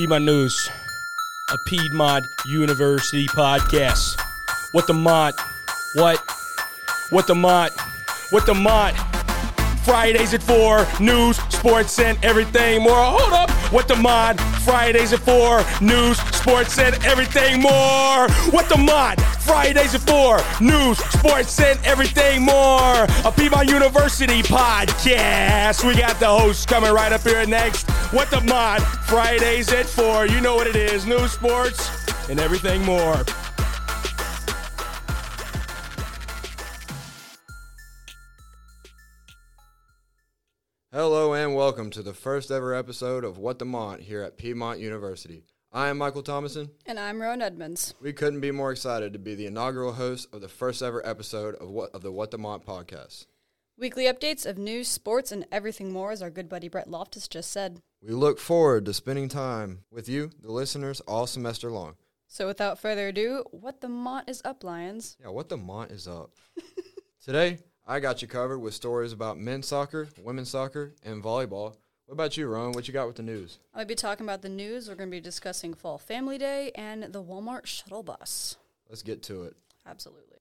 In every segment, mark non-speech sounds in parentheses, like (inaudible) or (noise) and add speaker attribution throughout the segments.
Speaker 1: Piedmont News, a Piedmont University podcast. What the Mont? What? What the Mont? What the Mont? Fridays at 4, news, sports, and everything more. Hold up. What the Mod? Fridays at 4, news, sports, and everything more. What the Mod? Fridays at 4, news, sports, and everything more. A Piedmont University podcast. We got the host coming right up here next. What the Mod? Fridays at 4. You know what it is news, sports, and everything more.
Speaker 2: Hello and welcome to the first ever episode of What the Mont here at Piedmont University. I am Michael Thompson.
Speaker 3: And I'm Rowan Edmonds.
Speaker 2: We couldn't be more excited to be the inaugural host of the first ever episode of what of the What the Mont podcast.
Speaker 3: Weekly updates of news, sports, and everything more, as our good buddy Brett Loftus just said.
Speaker 2: We look forward to spending time with you, the listeners, all semester long.
Speaker 3: So without further ado, what the Mont is up, Lions?
Speaker 2: Yeah, what the Mont is up. (laughs) Today, I got you covered with stories about men's soccer, women's soccer, and volleyball. What about you, Ron? What you got with the news?
Speaker 3: I'll be talking about the news. We're going to be discussing Fall Family Day and the Walmart shuttle bus.
Speaker 2: Let's get to it.
Speaker 3: Absolutely.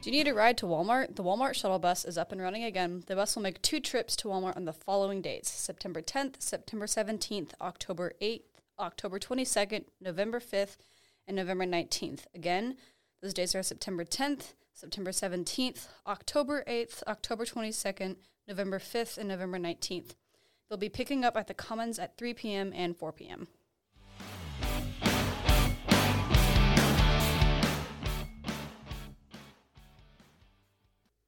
Speaker 3: Do you need a ride to Walmart? The Walmart shuttle bus is up and running again. The bus will make two trips to Walmart on the following dates September 10th, September 17th, October 8th, October 22nd, November 5th, and November 19th. Again, those days are September 10th, September 17th, October 8th, October 22nd, November 5th, and November 19th. They'll be picking up at the Commons at 3 p.m. and 4 p.m.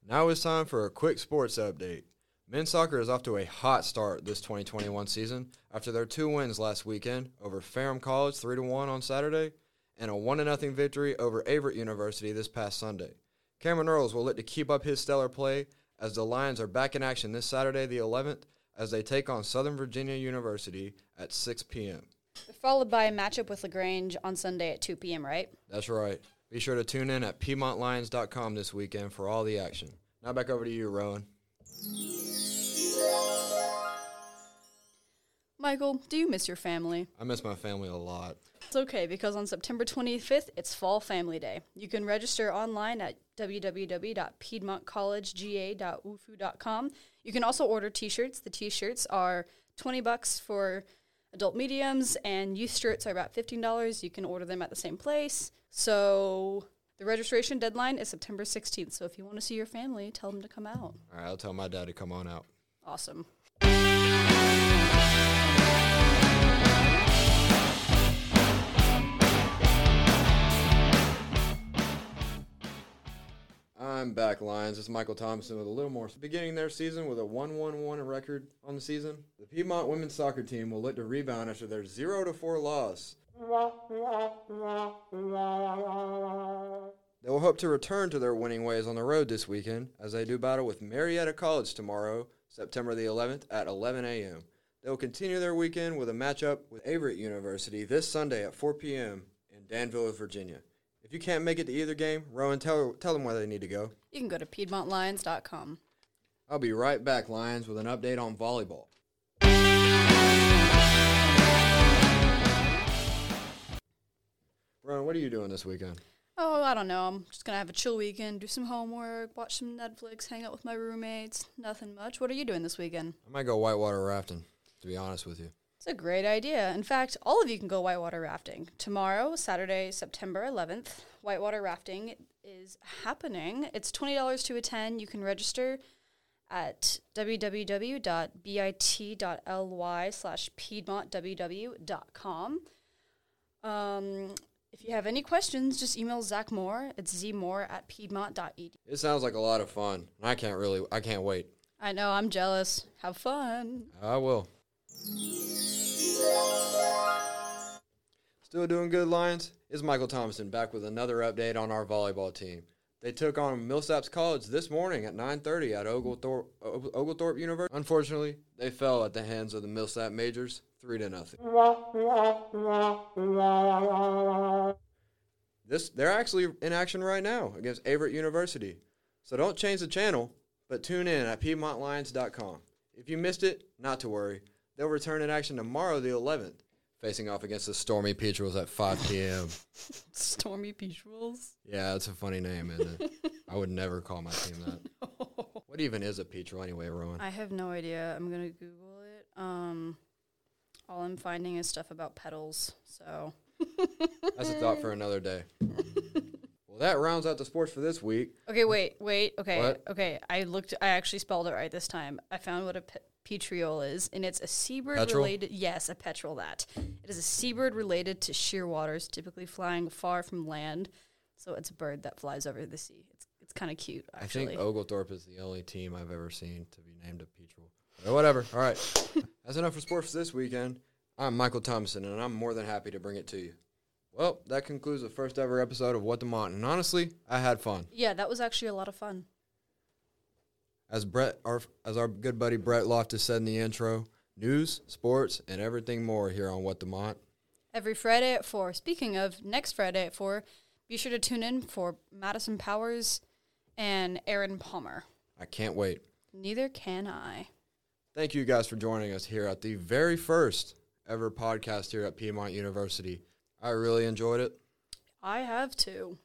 Speaker 2: Now it's time for a quick sports update. Men's soccer is off to a hot start this 2021 season after their two wins last weekend over Ferrum College 3 to 1 on Saturday and a 1 0 victory over Averett University this past Sunday. Cameron Earls will look to keep up his stellar play as the Lions are back in action this Saturday, the 11th, as they take on Southern Virginia University at 6 p.m.
Speaker 3: Followed by a matchup with LaGrange on Sunday at 2 p.m., right?
Speaker 2: That's right. Be sure to tune in at PiedmontLions.com this weekend for all the action. Now back over to you, Rowan.
Speaker 3: Michael, do you miss your family?
Speaker 2: I miss my family a lot.
Speaker 3: It's okay because on September 25th, it's Fall Family Day. You can register online at www.piedmontcollegega.ufu.com. You can also order t-shirts. The t-shirts are 20 bucks for adult mediums and youth shirts are about $15. You can order them at the same place. So the registration deadline is September 16th. So if you want to see your family, tell them to come out.
Speaker 2: All right, I'll tell my dad to come on out.
Speaker 3: Awesome.
Speaker 2: I'm back, Lions. It's Michael Thompson with a little more. Beginning their season with a 1-1-1 record on the season, the Piedmont women's soccer team will look to rebound after their 0-4 loss. They will hope to return to their winning ways on the road this weekend as they do battle with Marietta College tomorrow, September the 11th at 11 a.m. They will continue their weekend with a matchup with Averett University this Sunday at 4 p.m. in Danville, Virginia. If you can't make it to either game, Rowan, tell, tell them where they need to go.
Speaker 3: You can go to piedmontlions.com.
Speaker 2: I'll be right back, Lions, with an update on volleyball. Rowan, what are you doing this weekend?
Speaker 3: Oh, I don't know. I'm just gonna have a chill weekend, do some homework, watch some Netflix, hang out with my roommates. Nothing much. What are you doing this weekend?
Speaker 2: I might go whitewater rafting, to be honest with you.
Speaker 3: It's a great idea. In fact, all of you can go whitewater rafting. Tomorrow, Saturday, September 11th, whitewater rafting is happening. It's $20 to attend. You can register at www.bit.ly slash piedmontww.com. Um, if you have any questions, just email Zach Moore. It's zmoore at piedmont.edu.
Speaker 2: It sounds like a lot of fun. I can't really, I can't wait.
Speaker 3: I know, I'm jealous. Have fun.
Speaker 2: I will. Still doing good, Lions? It's Michael Thompson back with another update on our volleyball team. They took on Millsaps College this morning at 9:30 at Oglethorpe, Oglethorpe University. Unfortunately, they fell at the hands of the Millsap Majors, three to nothing. This they're actually in action right now against Averett University. So don't change the channel. But tune in at PiedmontLions.com. If you missed it, not to worry. They'll return in action tomorrow, the 11th, facing off against the Stormy Petrels at 5 p.m. (laughs)
Speaker 3: Stormy Petrels.
Speaker 2: yeah, that's a funny name, isn't it? I would never call my team that. (laughs) What even is a Petrel anyway, Rowan?
Speaker 3: I have no idea. I'm gonna Google it. Um, all I'm finding is stuff about pedals. So
Speaker 2: That's a thought for another day. (laughs) well, that rounds out the sports for this week.
Speaker 3: okay, wait, wait. Okay,
Speaker 2: What?
Speaker 3: okay. I looked. I actually spelled it right this time. I found what a pe- petriole is, and it's a seabird
Speaker 2: Petrel?
Speaker 3: related. Yes, a petrel. That it is a seabird related to shearwaters, typically flying far from land. So it's a bird that flies over the sea. It's it's kind of cute, actually.
Speaker 2: I think Oglethorpe is the only team I've ever seen to be named a Petrel. But whatever. All right. (laughs) That's enough for sports this weekend. I'm Michael Thompson, and I'm more than happy to bring it to you. Well, that concludes the first ever episode of What the Mont, and honestly, I had fun.
Speaker 3: yeah, that was actually a lot of fun.
Speaker 2: As Brett, our, as our good buddy Brett Loftus said in the intro, news, sports, and everything more here on What the Mont.
Speaker 3: every Friday at 4. Speaking of, next Friday at 4, be sure to tune in for Madison Powers and Aaron Palmer.
Speaker 2: I can't wait.
Speaker 3: Neither can I.
Speaker 2: Thank you guys for joining us here at the very first ever podcast here at Piedmont University. I really enjoyed it.
Speaker 3: I have too.